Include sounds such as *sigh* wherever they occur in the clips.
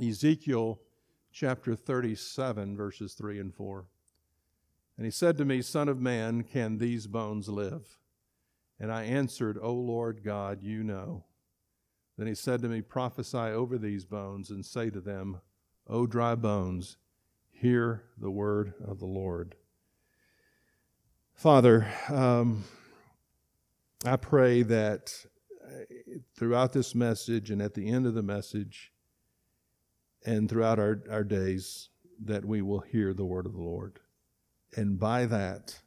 Ezekiel chapter 37, verses 3 and 4. And he said to me, Son of man, can these bones live? And I answered, O Lord God, you know. Then he said to me, Prophesy over these bones and say to them, O dry bones, hear the word of the Lord. Father, um, I pray that uh, throughout this message and at the end of the message and throughout our, our days, that we will hear the word of the Lord. And by that,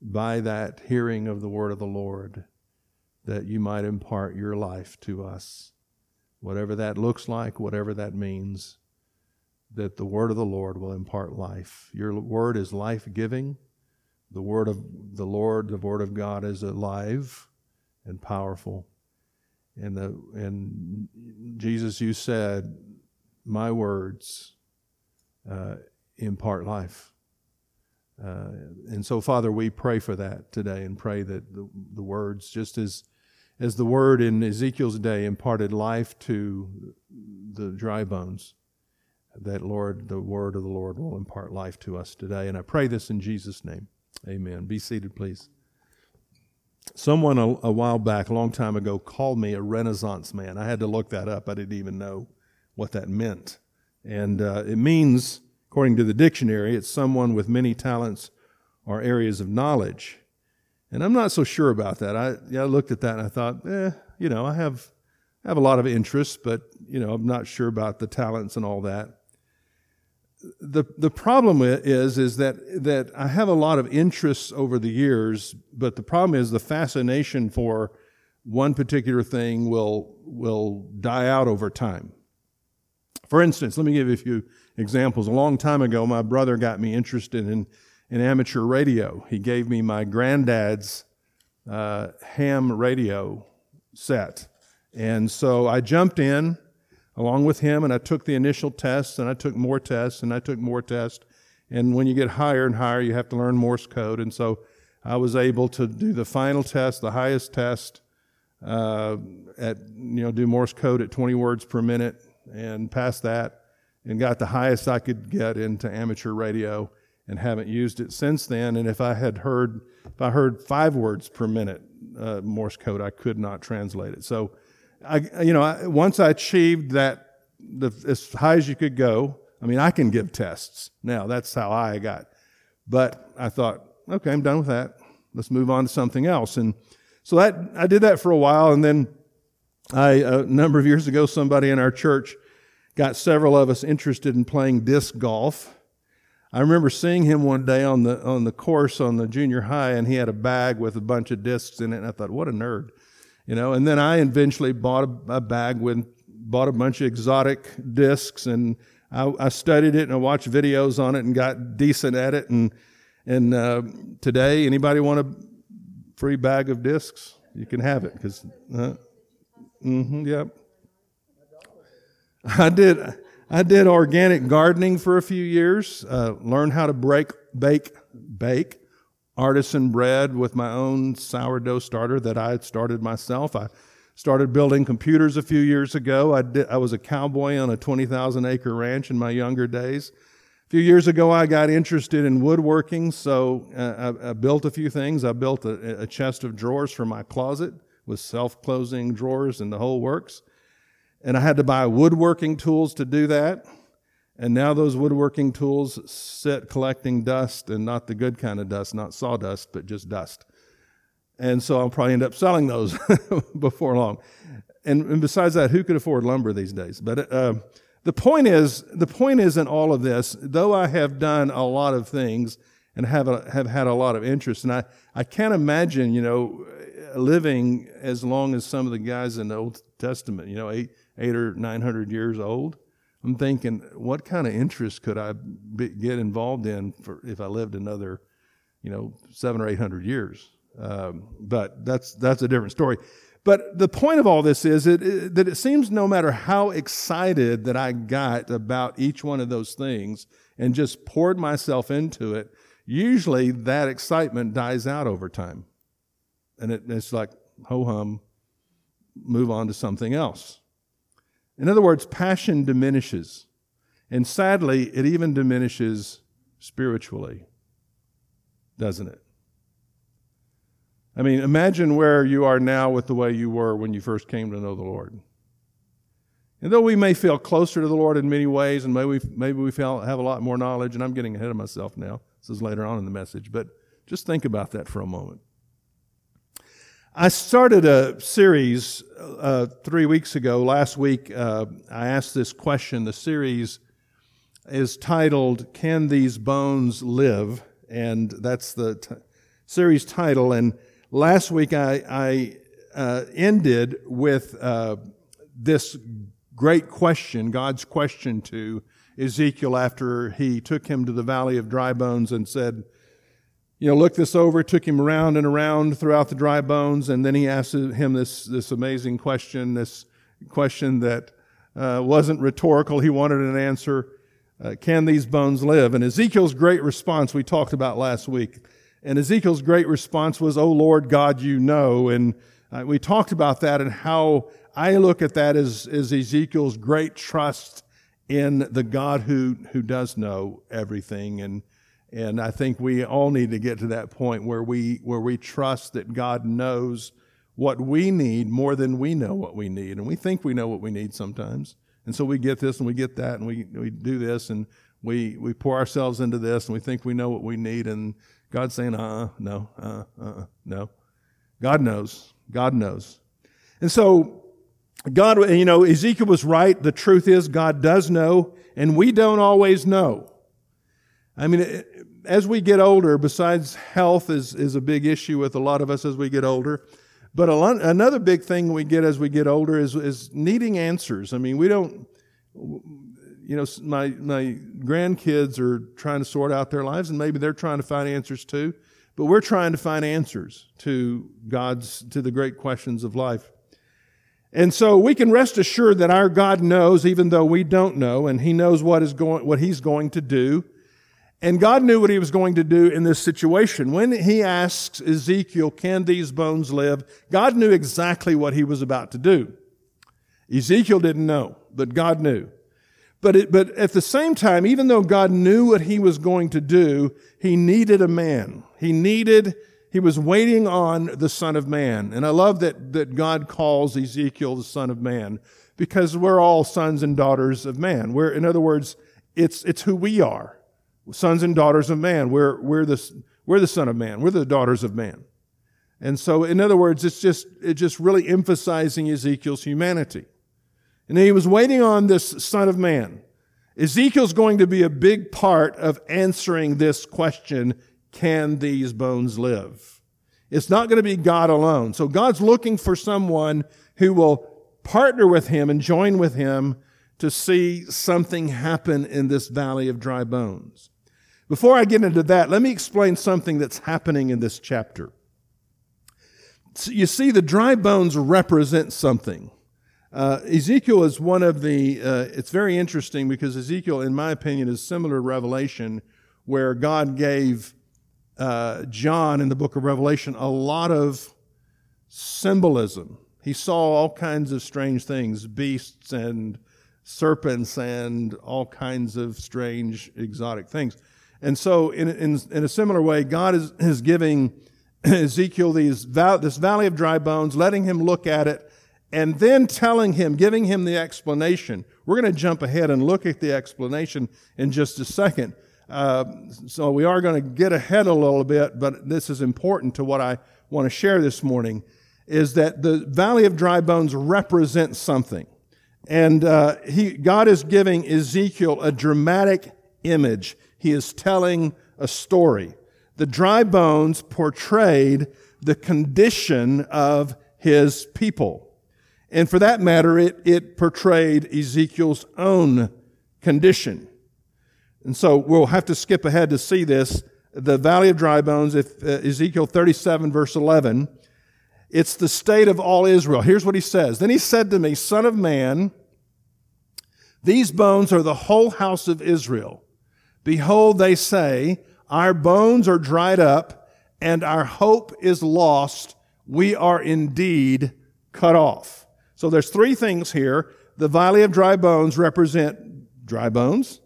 by that hearing of the word of the Lord, that you might impart your life to us. Whatever that looks like, whatever that means, that the word of the Lord will impart life. Your word is life giving. The word of the Lord, the word of God is alive and powerful. And, the, and Jesus, you said, My words uh, impart life. Uh, and so, Father, we pray for that today and pray that the, the words, just as, as the word in Ezekiel's day imparted life to the dry bones, that, Lord, the word of the Lord will impart life to us today. And I pray this in Jesus' name. Amen. Be seated, please. Someone a, a while back, a long time ago, called me a Renaissance man. I had to look that up. I didn't even know what that meant. And uh, it means According to the dictionary, it's someone with many talents or areas of knowledge. And I'm not so sure about that. I, yeah, I looked at that and I thought, eh, you know, I have, I have a lot of interests, but, you know, I'm not sure about the talents and all that. The, the problem is, is that, that I have a lot of interests over the years, but the problem is the fascination for one particular thing will, will die out over time. For instance, let me give you a few examples. A long time ago, my brother got me interested in, in amateur radio. He gave me my granddad's uh, ham radio set. And so I jumped in along with him and I took the initial tests and I took more tests and I took more tests. And when you get higher and higher, you have to learn Morse code. And so I was able to do the final test, the highest test, uh, at, you know, do Morse code at 20 words per minute and pass that and got the highest I could get into amateur radio and haven't used it since then. And if I had heard, if I heard five words per minute uh, Morse code, I could not translate it. So, I, you know, I, once I achieved that, the, as high as you could go. I mean, I can give tests now. That's how I got. But I thought, okay, I'm done with that. Let's move on to something else. And so that I did that for a while, and then I a number of years ago, somebody in our church got several of us interested in playing disc golf. I remember seeing him one day on the on the course on the junior high, and he had a bag with a bunch of discs in it. And I thought, what a nerd, you know. And then I eventually bought a, a bag with bought a bunch of exotic discs, and I, I, studied it and I watched videos on it and got decent at it. And and uh, today, anybody want a free bag of discs? You can have it because, uh, mm-hmm, yep. I did, I did organic gardening for a few years, uh, learned how to break, bake, bake artisan bread with my own sourdough starter that I had started myself. I started building computers a few years ago. I, did, I was a cowboy on a 20,000 acre ranch in my younger days. A few years ago, I got interested in woodworking, so uh, I, I, built a few things. I built a, a chest of drawers for my closet with self closing drawers and the whole works. And I had to buy woodworking tools to do that. And now those woodworking tools sit collecting dust and not the good kind of dust, not sawdust, but just dust. And so I'll probably end up selling those *laughs* before long. And, and, besides that, who could afford lumber these days? But uh, the point is, the point is in all of this, though I have done a lot of things and have, a, have had a lot of interest, and I, I can't imagine, you know, living as long as some of the guys in the Old Testament, you know, eight, eight or nine hundred years old. I'm thinking, what kind of interest could I be, get involved in for if I lived another, you know, seven or eight hundred years? Um, but that's that's a different story. But the point of all this is it, that it seems no matter how excited that I got about each one of those things and just poured myself into it, usually that excitement dies out over time, and it, it's like ho hum, move on to something else. In other words, passion diminishes. And sadly, it even diminishes spiritually, doesn't it? I mean, imagine where you are now with the way you were when you first came to know the Lord. And though we may feel closer to the Lord in many ways, and maybe we, maybe we feel, have a lot more knowledge, and I'm getting ahead of myself now. This is later on in the message, but just think about that for a moment. I started a series uh, three weeks ago. Last week, uh, I asked this question. The series is titled, Can These Bones Live? And that's the t- series title. And last week, I, I uh, ended with uh, this great question, God's question to Ezekiel after he took him to the valley of dry bones and said, you know, looked this over, took him around and around throughout the dry bones, and then he asked him this, this amazing question, this question that uh, wasn't rhetorical. He wanted an answer. Uh, can these bones live? And Ezekiel's great response we talked about last week. And Ezekiel's great response was, Oh Lord God, you know. And uh, we talked about that and how I look at that as, as Ezekiel's great trust in the God who, who does know everything and, and I think we all need to get to that point where we, where we trust that God knows what we need more than we know what we need. And we think we know what we need sometimes. And so we get this and we get that and we, we do this and we, we pour ourselves into this and we think we know what we need. And God's saying, uh-uh no, uh, uh, no. God knows. God knows. And so God, you know, Ezekiel was right. The truth is God does know and we don't always know. I mean, as we get older, besides health is, is a big issue with a lot of us as we get older. But lot, another big thing we get as we get older is, is needing answers. I mean, we don't, you know, my, my grandkids are trying to sort out their lives and maybe they're trying to find answers too. But we're trying to find answers to God's, to the great questions of life. And so we can rest assured that our God knows, even though we don't know, and He knows what is going, what He's going to do. And God knew what he was going to do in this situation. When he asks Ezekiel, can these bones live? God knew exactly what he was about to do. Ezekiel didn't know, but God knew. But, it, but at the same time, even though God knew what he was going to do, he needed a man. He needed, he was waiting on the Son of Man. And I love that, that God calls Ezekiel the Son of Man because we're all sons and daughters of man. We're, in other words, it's, it's who we are sons and daughters of man. We're, we're, the, we're the son of man. We're the daughters of man. And so, in other words, it's just, it's just really emphasizing Ezekiel's humanity. And he was waiting on this son of man. Ezekiel's going to be a big part of answering this question, can these bones live? It's not going to be God alone. So God's looking for someone who will partner with him and join with him to see something happen in this valley of dry bones. Before I get into that, let me explain something that's happening in this chapter. You see, the dry bones represent something. Uh, Ezekiel is one of the, uh, it's very interesting because Ezekiel, in my opinion, is similar to Revelation, where God gave uh, John in the book of Revelation a lot of symbolism. He saw all kinds of strange things, beasts and serpents and all kinds of strange, exotic things. And so, in, in, in a similar way, God is, is giving *clears throat* Ezekiel these, this valley of dry bones, letting him look at it, and then telling him, giving him the explanation. We're going to jump ahead and look at the explanation in just a second. Uh, so we are going to get ahead a little bit, but this is important to what I want to share this morning, is that the valley of dry bones represents something. And uh, he, God is giving Ezekiel a dramatic image he is telling a story. The dry bones portrayed the condition of his people. And for that matter, it, it portrayed Ezekiel's own condition. And so we'll have to skip ahead to see this. The valley of dry bones, if uh, Ezekiel 37 verse 11, it's the state of all Israel. Here's what he says. Then he said to me, son of man, these bones are the whole house of Israel. Behold, they say, Our bones are dried up, and our hope is lost. We are indeed cut off. So there's three things here. the valley of dry bones represent dry bones,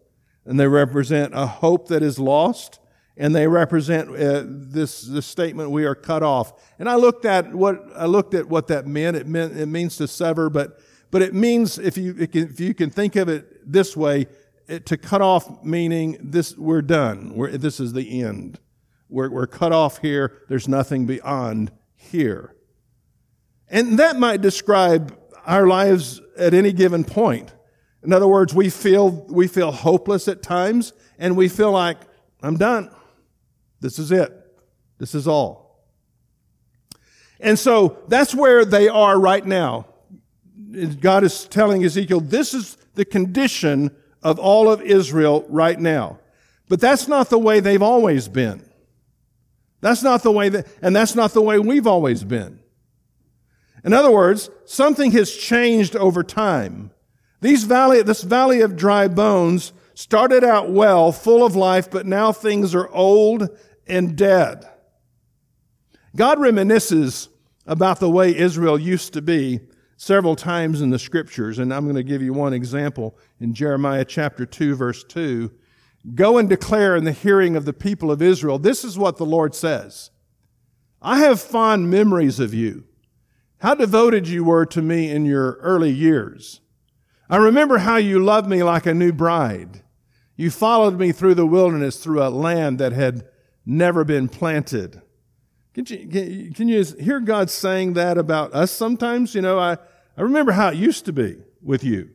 and they represent a hope that is lost, and they represent uh, this, this statement, we are cut off. And I looked at what, I looked at what that meant. It meant, it means to sever, but, but it means, if you, if you can think of it this way, to cut off meaning this, we're done. We're, this is the end. We're, we're cut off here. There's nothing beyond here. And that might describe our lives at any given point. In other words, we feel, we feel hopeless at times and we feel like, I'm done. This is it. This is all. And so that's where they are right now. God is telling Ezekiel, this is the condition of all of Israel right now. But that's not the way they've always been. That's not the way that, and that's not the way we've always been. In other words, something has changed over time. These valley, this valley of dry bones started out well, full of life, but now things are old and dead. God reminisces about the way Israel used to be several times in the scriptures, and I'm going to give you one example in Jeremiah chapter 2, verse 2. Go and declare in the hearing of the people of Israel, this is what the Lord says. I have fond memories of you, how devoted you were to me in your early years. I remember how you loved me like a new bride. You followed me through the wilderness through a land that had never been planted. Can you, can you hear God saying that about us sometimes? You know, I, I remember how it used to be with you.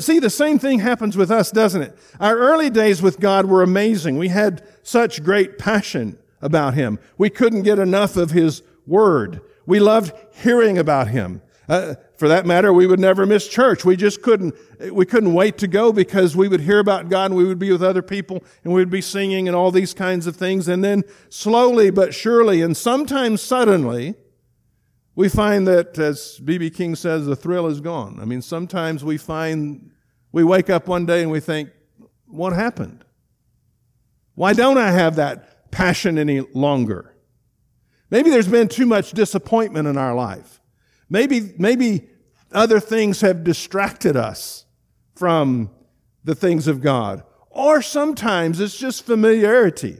See, the same thing happens with us, doesn't it? Our early days with God were amazing. We had such great passion about Him. We couldn't get enough of His Word. We loved hearing about Him. Uh, for that matter, we would never miss church. We just couldn't, we couldn't wait to go because we would hear about God and we would be with other people and we would be singing and all these kinds of things. And then slowly but surely and sometimes suddenly, we find that, as B.B. King says, the thrill is gone. I mean, sometimes we find, we wake up one day and we think, what happened? Why don't I have that passion any longer? Maybe there's been too much disappointment in our life. Maybe, maybe other things have distracted us from the things of God. Or sometimes it's just familiarity,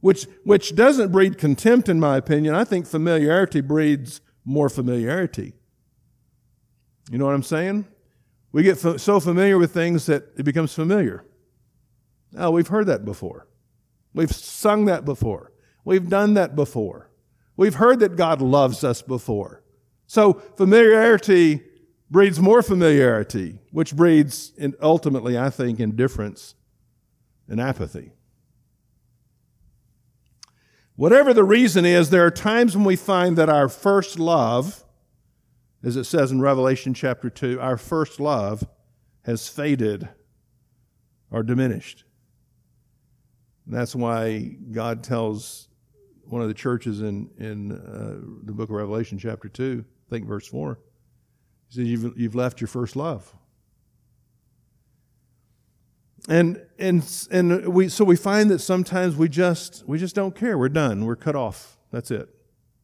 which, which doesn't breed contempt, in my opinion. I think familiarity breeds more familiarity. You know what I'm saying? We get so familiar with things that it becomes familiar. Oh, we've heard that before. We've sung that before. We've done that before. We've heard that God loves us before. So familiarity breeds more familiarity, which breeds, ultimately, I think, indifference and apathy. Whatever the reason is, there are times when we find that our first love, as it says in Revelation chapter 2, our first love has faded or diminished. And that's why God tells one of the churches in, in uh, the book of Revelation, chapter 2, Think verse 4. He says, You've, you've left your first love. And, and, and we, so we find that sometimes we just, we just don't care. We're done. We're cut off. That's it.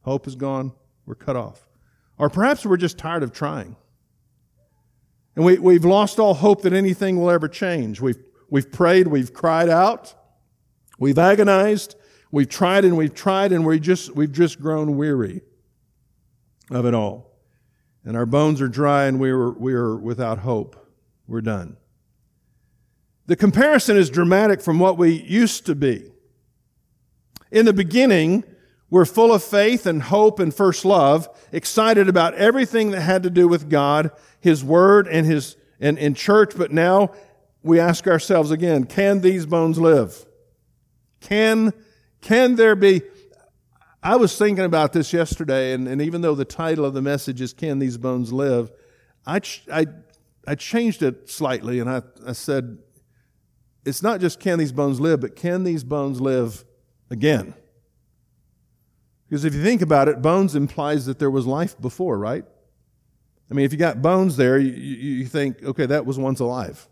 Hope is gone. We're cut off. Or perhaps we're just tired of trying. And we, we've lost all hope that anything will ever change. We've, we've prayed, we've cried out, we've agonized, we've tried and we've tried, and we just, we've just grown weary of it all. And our bones are dry and we are, we are without hope. We're done. The comparison is dramatic from what we used to be. In the beginning, we're full of faith and hope and first love, excited about everything that had to do with God, His Word, and His and, and church. But now we ask ourselves again: Can these bones live? Can can there be? I was thinking about this yesterday, and, and even though the title of the message is Can These Bones Live, I, I, I changed it slightly and I, I said, It's not just can these bones live, but can these bones live again? Because if you think about it, bones implies that there was life before, right? I mean, if you got bones there, you, you think, okay, that was once alive.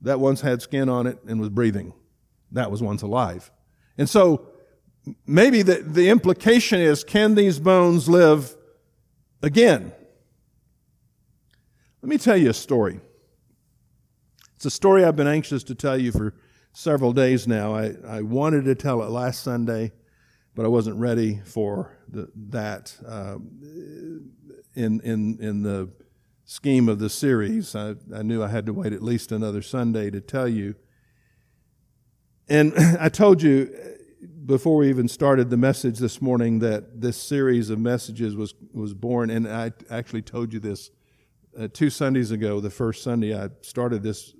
That once had skin on it and was breathing. That was once alive. And so maybe the, the implication is can these bones live again? Let me tell you a story. It's a story I've been anxious to tell you for several days now. I, I wanted to tell it last Sunday, but I wasn't ready for the, that um, in, in, in the scheme of the series. I, I knew I had to wait at least another Sunday to tell you. And *laughs* I told you before we even started the message this morning that this series of messages was, was born, and I actually told you this uh, two Sundays ago, the first Sunday I started this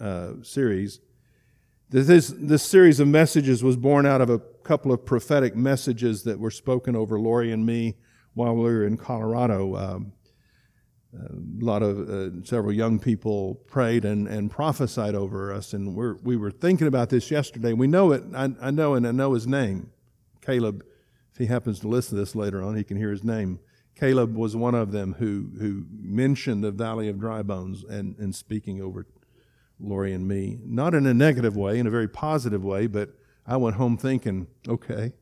uh, series. This, this series of messages was born out of a couple of prophetic messages that were spoken over Lori and me while we were in Colorado. Um, a lot of uh, several young people prayed and, and prophesied over us, and we're, we were thinking about this yesterday. We know it. I, I know, and I know his name, Caleb. If he happens to listen to this later on, he can hear his name. Caleb was one of them who who mentioned the Valley of Dry Bones and, and speaking over Lori and me, not in a negative way, in a very positive way, but I went home thinking, okay.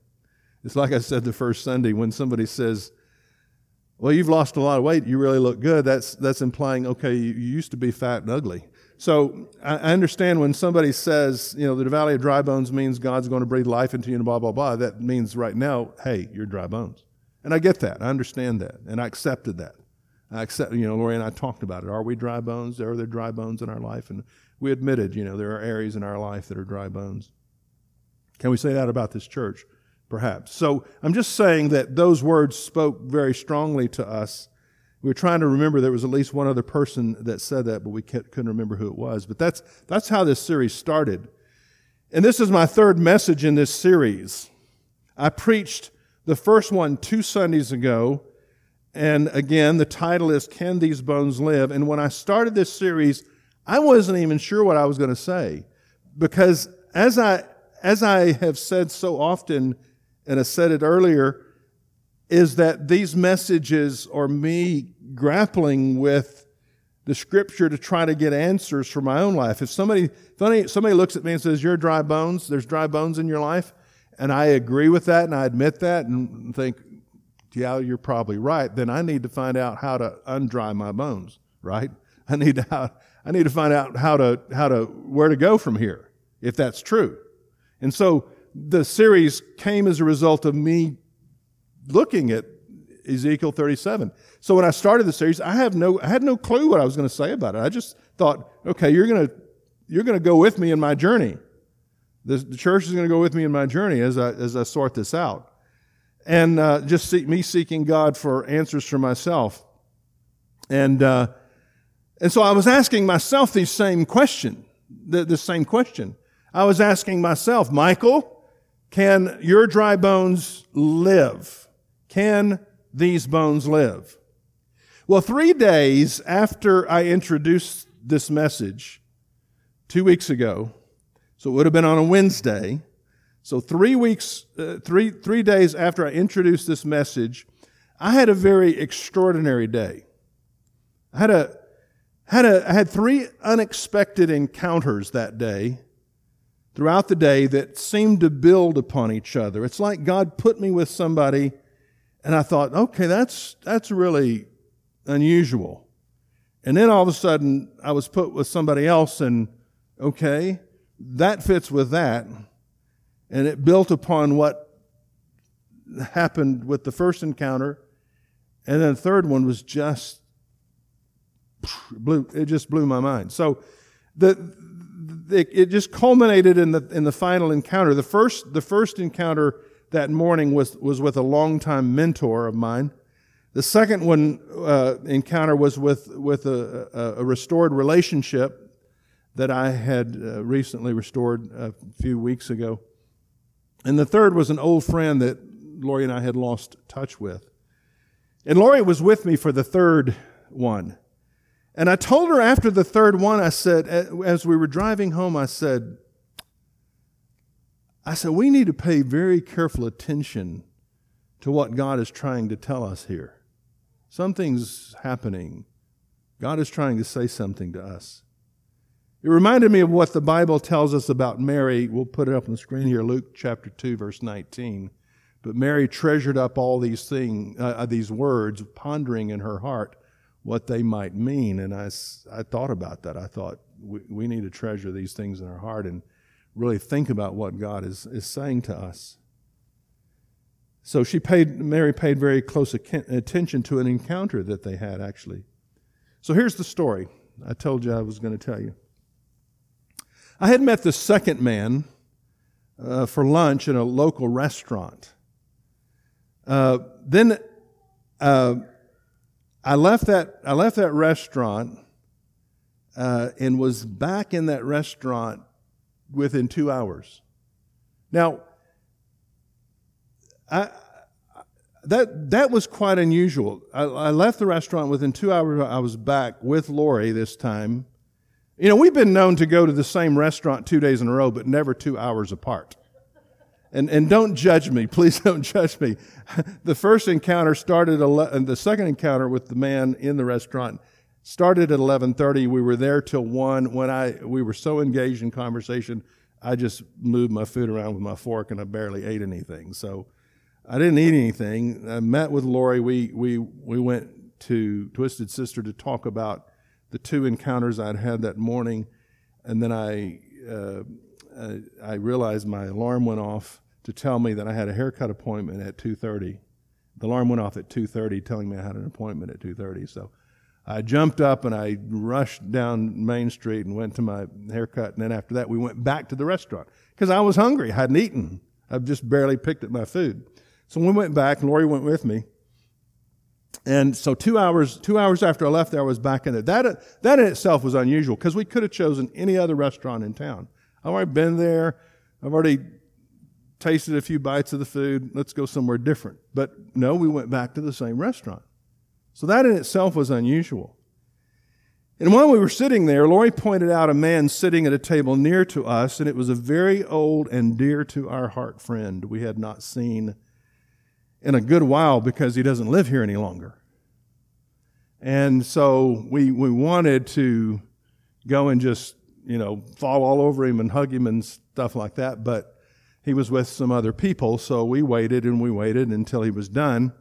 It's like I said the first Sunday when somebody says, well, you've lost a lot of weight. You really look good. That's, that's implying, okay, you, you used to be fat and ugly. So I, I understand when somebody says, you know, the valley of dry bones means God's going to breathe life into you and blah, blah, blah. That means right now, hey, you're dry bones. And I get that. I understand that. And I accepted that. I accept, you know, Lori and I talked about it. Are we dry bones? Are there dry bones in our life? And we admitted, you know, there are areas in our life that are dry bones. Can we say that about this church? Perhaps. So I'm just saying that those words spoke very strongly to us. We were trying to remember there was at least one other person that said that, but we couldn't remember who it was. But that's, that's how this series started. And this is my third message in this series. I preached the first one two Sundays ago. And again, the title is Can These Bones Live? And when I started this series, I wasn't even sure what I was going to say. Because as I, as I have said so often and I said it earlier, is that these messages are me grappling with the scripture to try to get answers for my own life. If somebody, if somebody looks at me and says, You're dry bones, there's dry bones in your life, and I agree with that and I admit that and think, Yeah, you're probably right, then I need to find out how to undry my bones, right? I need to, I need to find out how to, how to, where to go from here, if that's true. And so the series came as a result of me looking at Ezekiel 37. So when I started the series, I have no, I had no clue what I was going to say about it. I just thought, okay, you're going to, you're going to go with me in my journey. The, the church is going to go with me in my journey as I, as I sort this out. And uh, just see, me seeking God for answers for myself. And, uh, and so I was asking myself these same question, the, the same question. I was asking myself, Michael, can your dry bones live? Can these bones live? Well, three days after I introduced this message, two weeks ago, so it would have been on a Wednesday. So three weeks, uh, three, three days after I introduced this message, I had a very extraordinary day. I had a, had a, I had three unexpected encounters that day throughout the day that seemed to build upon each other. It's like God put me with somebody and I thought, okay, that's, that's really unusual. And then all of a sudden I was put with somebody else and okay, that fits with that. And it built upon what happened with the first encounter. And then the third one was just blew, it just blew my mind. So the, it, it just culminated in the, in the final encounter. The first, the first encounter that morning was, was with a longtime mentor of mine. The second one uh, encounter was with, with a, a, restored relationship that I had uh, recently restored a few weeks ago. And the third was an old friend that Lori and I had lost touch with. And Lori was with me for the third one. And I told her after the third one, I said, as we were driving home, I said, I said, we need to pay very careful attention to what God is trying to tell us here. Something's happening. God is trying to say something to us. It reminded me of what the Bible tells us about Mary. We'll put it up on the screen here, Luke chapter 2, verse 19. But Mary treasured up all these things, uh, these words, pondering in her heart what they might mean. And I, I thought about that. I thought we, we need to treasure these things in our heart and really think about what God is, is saying to us. So she paid, Mary paid very close attention to an encounter that they had actually. So here's the story I told you I was going to tell you. I had met the second man uh, for lunch in a local restaurant. Uh, then uh, I left that I left that restaurant uh, and was back in that restaurant within two hours. Now, I, that that was quite unusual. I, I, left the restaurant within two hours. I was back with Lori this time. You know, we've been known to go to the same restaurant two days in a row, but never two hours apart. And and don't judge me, please don't judge me. *laughs* The first encounter started at the second encounter with the man in the restaurant started at 11:30. We were there till 1 when I we were so engaged in conversation, I just moved my food around with my fork and I barely ate anything. So I didn't eat anything. I met with Lori. We we we went to Twisted Sister to talk about the two encounters I'd had that morning, and then I uh, I realized my alarm went off to tell me that I had a haircut appointment at 2:30. The alarm went off at 2:30, telling me I had an appointment at 2:30. So I jumped up and I rushed down Main Street and went to my haircut. And then after that, we went back to the restaurant because I was hungry. I hadn't eaten. I've just barely picked at my food. So we went back, Lori went with me. And so two hours, two hours after I left there, I was back in there. That, that in itself was unusual because we could have chosen any other restaurant in town. I've already been there. I've already tasted a few bites of the food. Let's go somewhere different. But no, we went back to the same restaurant. So that in itself was unusual. And while we were sitting there, Lori pointed out a man sitting at a table near to us, and it was a very old and dear to our heart friend we had not seen in a good while because he doesn't live here any longer. And so we, we wanted to go and just, you know, fall all over him and hug him and stuff like that, but he was with some other people, so we waited and we waited until he was done.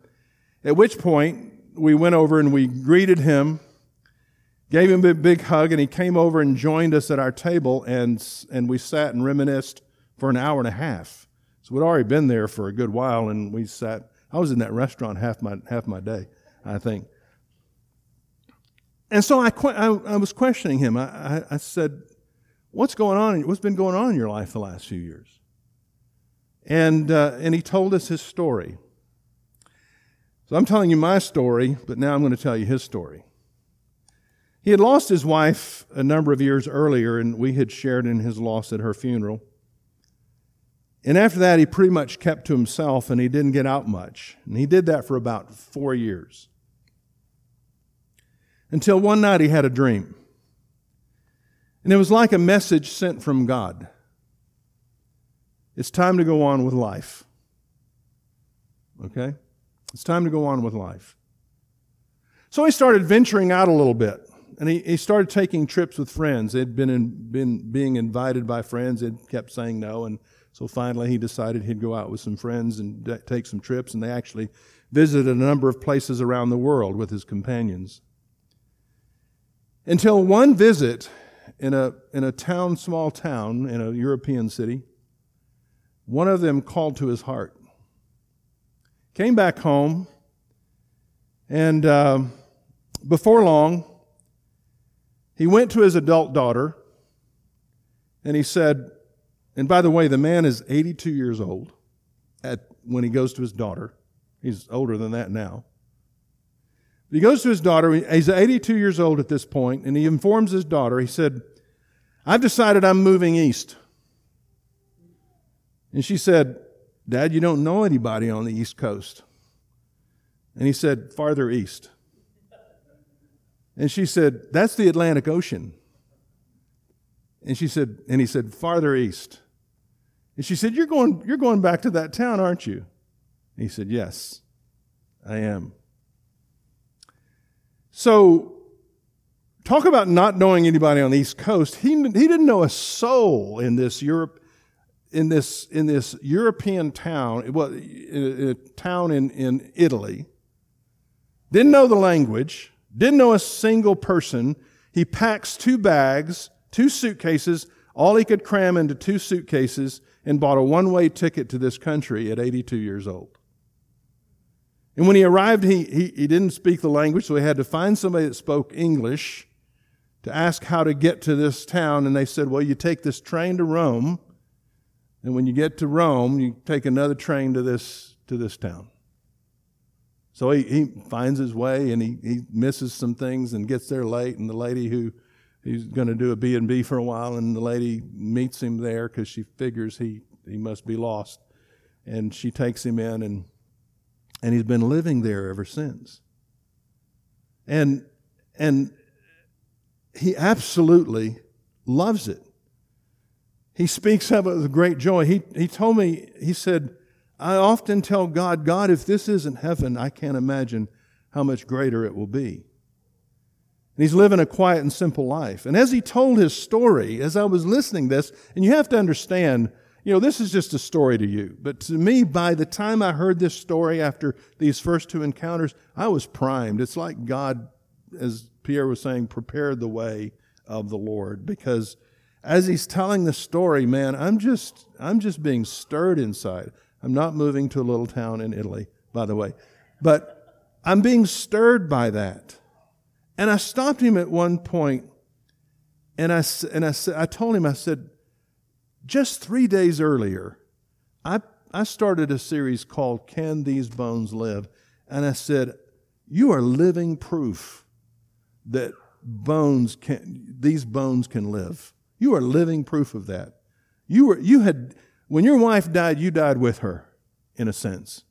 At which point, we went over and we greeted him, gave him a big hug, and he came over and joined us at our table, and, and we sat and reminisced for an hour and a half. So we'd already been there for a good while, and we sat. I was in that restaurant half my half my day, I think. And so I, I, I was questioning him. I, I, I said, "What's going on? What's been going on in your life the last few years?" And uh, and he told us his story. So I'm telling you my story, but now I'm going to tell you his story. He had lost his wife a number of years earlier, and we had shared in his loss at her funeral. And after that, he pretty much kept to himself and he didn't get out much. And he did that for about four years. Until one night he had a dream. And it was like a message sent from God. It's time to go on with life. Okay? It's time to go on with life. So he started venturing out a little bit. And he, he started taking trips with friends. They'd been, in, been being invited by friends. They'd kept saying no. And so finally he decided he'd go out with some friends and take some trips. And they actually visited a number of places around the world with his companions. Until one visit in a, in a town, small town, in a European city, one of them called to his heart. Came back home, and uh, before long, he went to his adult daughter and he said, and by the way, the man is 82 years old at, when he goes to his daughter. He's older than that now. He goes to his daughter. He's 82 years old at this point, and he informs his daughter. He said, I've decided I'm moving east. And she said, Dad, you don't know anybody on the East Coast. And he said, Farther east. And she said, That's the Atlantic Ocean. And she said, and he said, farther east. And she said, You're going, you're going back to that town, aren't you? And he said, Yes, I am. So, talk about not knowing anybody on the East Coast. He, he didn't know a soul in this Europe, in this, in this European town, well, a town in, in Italy, didn't know the language, Didn't know a single person. He packs two bags, two suitcases, all he could cram into two suitcases, and bought a one way ticket to this country at 82 years old. And when he arrived, he, he, he didn't speak the language, so he had to find somebody that spoke English to ask how to get to this town. And they said, Well, you take this train to Rome, and when you get to Rome, you take another train to this, to this town. So he, he finds his way and he, he misses some things and gets there late. And the lady who he's going to do a B&B for a while, and the lady meets him there because she figures he, he must be lost. And she takes him in, and, and he's been living there ever since. And, and he absolutely loves it. He speaks of it with great joy. He, he told me, he said, I often tell God, God, if this isn't heaven, I can't imagine how much greater it will be. And he's living a quiet and simple life. And as he told his story, as I was listening this, and you have to understand, you know, this is just a story to you. But to me, by the time I heard this story after these first two encounters, I was primed. It's like God, as Pierre was saying, prepared the way of the Lord. Because as he's telling the story, man, I'm just, I'm just being stirred inside. I'm not moving to a little town in Italy, by the way. But I'm being stirred by that. And I stopped him at one point and I, and I, I told him, I said, just three days earlier, I, I started a series called Can These Bones Live? And I said, You are living proof that bones can, these bones can live. You are living proof of that. You were, you had, when your wife died, you died with her, in a sense.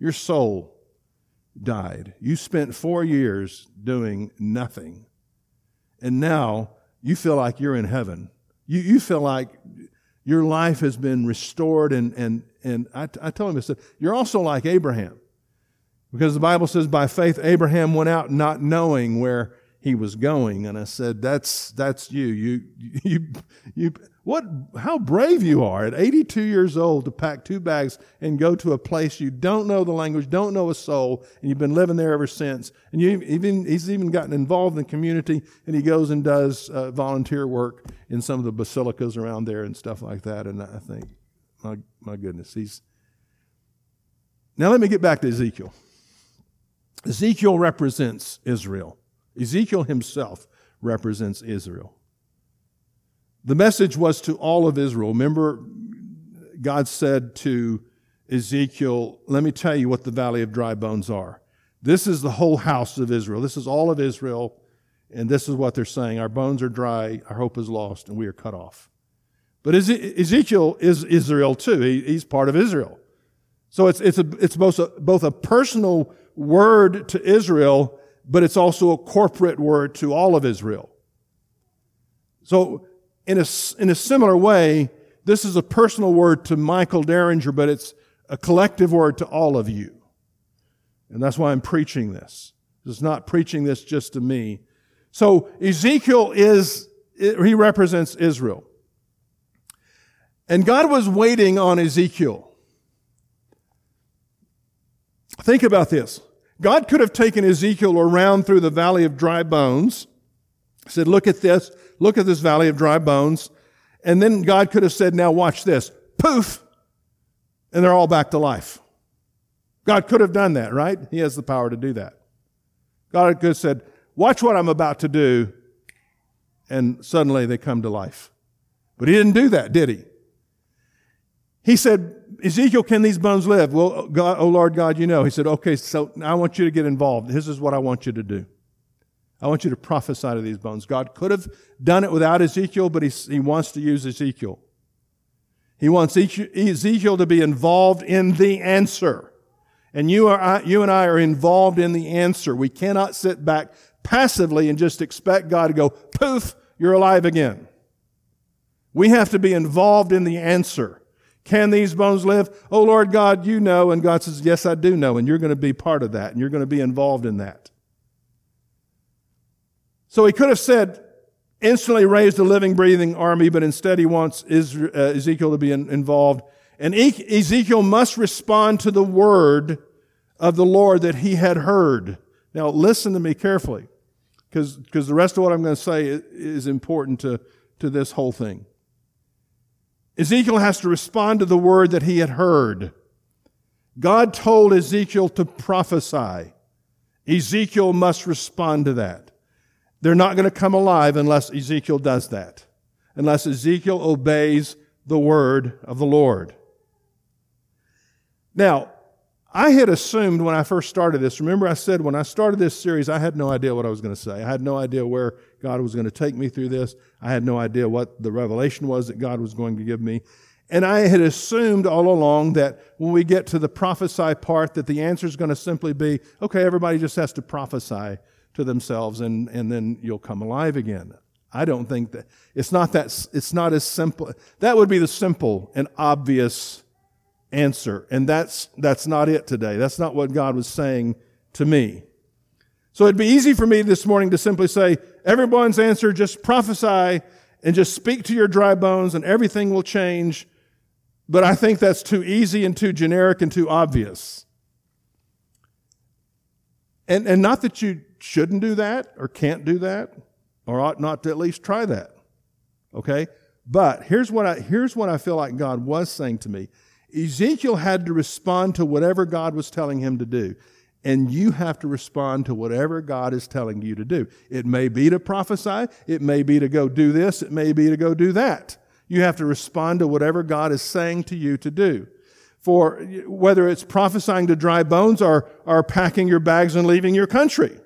Your soul died. You spent four years doing nothing. And now you feel like you're in heaven. You, you feel like your life has been restored. And, and, and I, I told him, I said, You're also like Abraham. Because the Bible says, by faith, Abraham went out not knowing where he was going. And I said, That's, that's you. You, you, you, what, how brave you are at 82 years old to pack two bags and go to a place you don't know the language, don't know a soul, and you've been living there ever since. And you even, he's even gotten involved in the community and he goes and does uh, volunteer work in some of the basilicas around there and stuff like that. And I think, my, my goodness, he's. Now let me get back to Ezekiel. Ezekiel represents Israel. Ezekiel himself represents Israel. The message was to all of Israel. Remember, God said to Ezekiel, Let me tell you what the valley of dry bones are. This is the whole house of Israel. This is all of Israel. And this is what they're saying Our bones are dry, our hope is lost, and we are cut off. But Ezekiel is Israel too. he's part of Israel. So it's, it's, a, it's both, a, both a personal word to Israel, but it's also a corporate word to all of Israel. So in a, in a similar way, this is a personal word to Michael Derringer, but it's a collective word to all of you. And that's why I'm preaching this. It's not preaching this just to me. So Ezekiel is, he represents Israel. And God was waiting on Ezekiel. Think about this. God could have taken Ezekiel around through the valley of dry bones, said, Look at this. Look at this valley of dry bones. And then God could have said, now watch this. Poof! And they're all back to life. God could have done that, right? He has the power to do that. God could have said, watch what I'm about to do. And suddenly they come to life. But he didn't do that, did he? He said, Ezekiel, can these bones live? Well, God, oh Lord God, you know. He said, okay, so I want you to get involved. This is what I want you to do. I want you to prophesy to these bones. God could have done it without Ezekiel, but he, he wants to use Ezekiel. He wants Ezekiel to be involved in the answer. And you, are, you and I are involved in the answer. We cannot sit back passively and just expect God to go, poof, you're alive again. We have to be involved in the answer. Can these bones live? Oh Lord God, you know. And God says, Yes, I do know. And you're going to be part of that. And you're going to be involved in that. So he could have said, instantly raised a living, breathing army, but instead he wants uh, Ezekiel to be involved. And Ezekiel must respond to the word of the Lord that he had heard. Now, listen to me carefully, because the rest of what I'm going to say is important to, to this whole thing. Ezekiel has to respond to the word that he had heard. God told Ezekiel to prophesy. Ezekiel must respond to that. They're not going to come alive unless Ezekiel does that, unless Ezekiel obeys the word of the Lord. Now, I had assumed when I first started this, remember I said when I started this series, I had no idea what I was going to say. I had no idea where God was going to take me through this. I had no idea what the revelation was that God was going to give me. And I had assumed all along that when we get to the prophesy part, that the answer is going to simply be, okay, everybody just has to prophesy to themselves and, and then you'll come alive again. I don't think that, it's not that, it's not as simple. That would be the simple and obvious answer. And that's, that's not it today. That's not what God was saying to me. So it'd be easy for me this morning to simply say, everyone's answer, just prophesy and just speak to your dry bones and everything will change. But I think that's too easy and too generic and too obvious. And, and not that you shouldn't do that or can't do that or ought not to at least try that. Okay? But here's what I, here's what I feel like God was saying to me. Ezekiel had to respond to whatever God was telling him to do. And you have to respond to whatever God is telling you to do. It may be to prophesy. It may be to go do this. It may be to go do that. You have to respond to whatever God is saying to you to do. For whether it's prophesying to dry bones or, or packing your bags and leaving your country.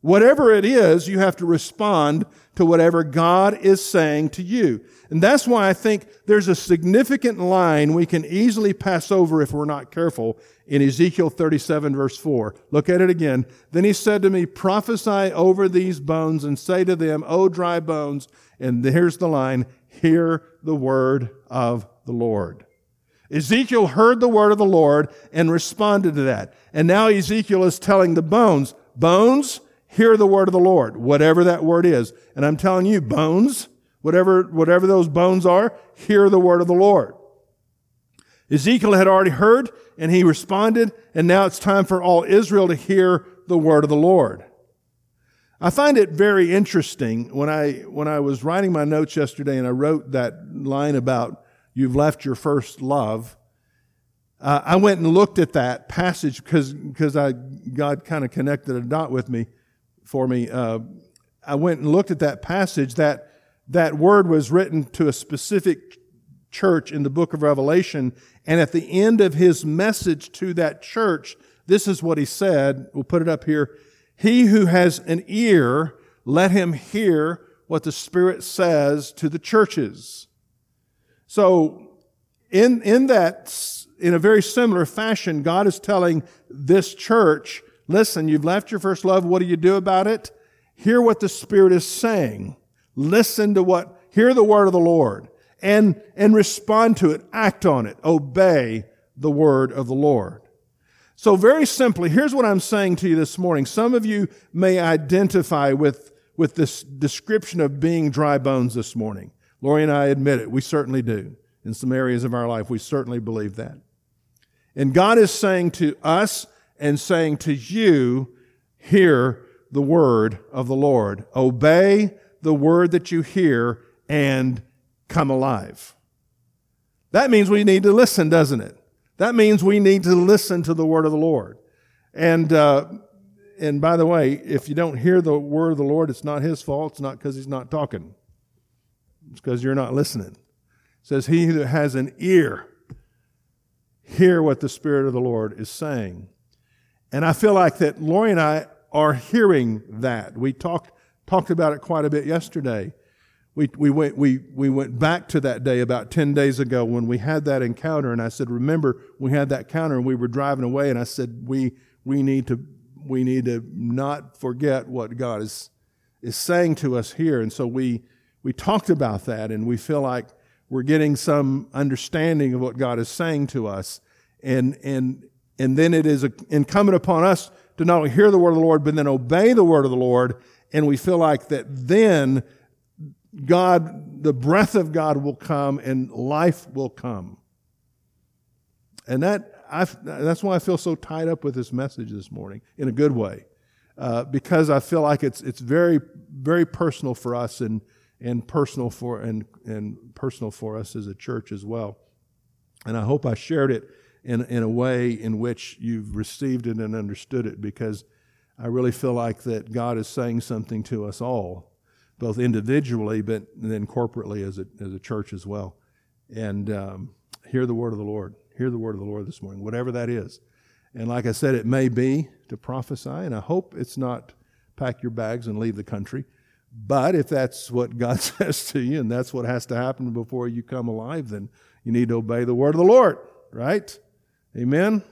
Whatever it is, you have to respond to whatever God is saying to you. And that's why I think there's a significant line we can easily pass over if we're not careful in Ezekiel 37 verse 4. Look at it again. Then he said to me, prophesy over these bones and say to them, O dry bones, and here's the line, hear the word of the Lord. Ezekiel heard the word of the Lord and responded to that. And now Ezekiel is telling the bones, bones, hear the word of the Lord, whatever that word is. And I'm telling you, bones, whatever, whatever those bones are, hear the word of the Lord. Ezekiel had already heard and he responded, and now it's time for all Israel to hear the word of the Lord. I find it very interesting when I, when I was writing my notes yesterday and I wrote that line about you've left your first love. Uh, I went and looked at that passage because, because I, God kind of connected a dot with me for me. Uh, I went and looked at that passage. That that word was written to a specific church in the book of Revelation, and at the end of his message to that church, this is what he said. We'll put it up here. He who has an ear, let him hear what the Spirit says to the churches. So, in, in that, in a very similar fashion, God is telling this church, Listen, you've left your first love. What do you do about it? Hear what the Spirit is saying. Listen to what, hear the word of the Lord and, and respond to it. Act on it. Obey the word of the Lord. So very simply, here's what I'm saying to you this morning. Some of you may identify with, with this description of being dry bones this morning. Lori and I admit it. We certainly do. In some areas of our life, we certainly believe that. And God is saying to us, and saying to you, hear the word of the Lord. Obey the word that you hear and come alive. That means we need to listen, doesn't it? That means we need to listen to the word of the Lord. And, uh, and by the way, if you don't hear the word of the Lord, it's not his fault. It's not because he's not talking. It's because you're not listening. It says, He who has an ear, hear what the Spirit of the Lord is saying. And I feel like that Lori and I are hearing that. We talked, talked about it quite a bit yesterday. We, we, went, we, we went back to that day about 10 days ago when we had that encounter. And I said, remember, we had that encounter and we were driving away. And I said, we, we, need, to, we need to not forget what God is, is saying to us here. And so we, we talked about that and we feel like we're getting some understanding of what God is saying to us. And, and and then it is incumbent upon us to not only hear the word of the Lord, but then obey the word of the Lord. And we feel like that then God, the breath of God will come and life will come. And that, I, that's why I feel so tied up with this message this morning in a good way, uh, because I feel like it's it's very very personal for us and and personal for and and personal for us as a church as well. And I hope I shared it in in a way in which you've received it and understood it, because I really feel like that God is saying something to us all, both individually but then corporately as a as a church as well. And um, hear the word of the Lord. Hear the word of the Lord this morning, whatever that is. And like I said, it may be to prophesy, and I hope it's not pack your bags and leave the country. But if that's what God *laughs* says to you and that's what has to happen before you come alive, then you need to obey the word of the Lord, right? Amen?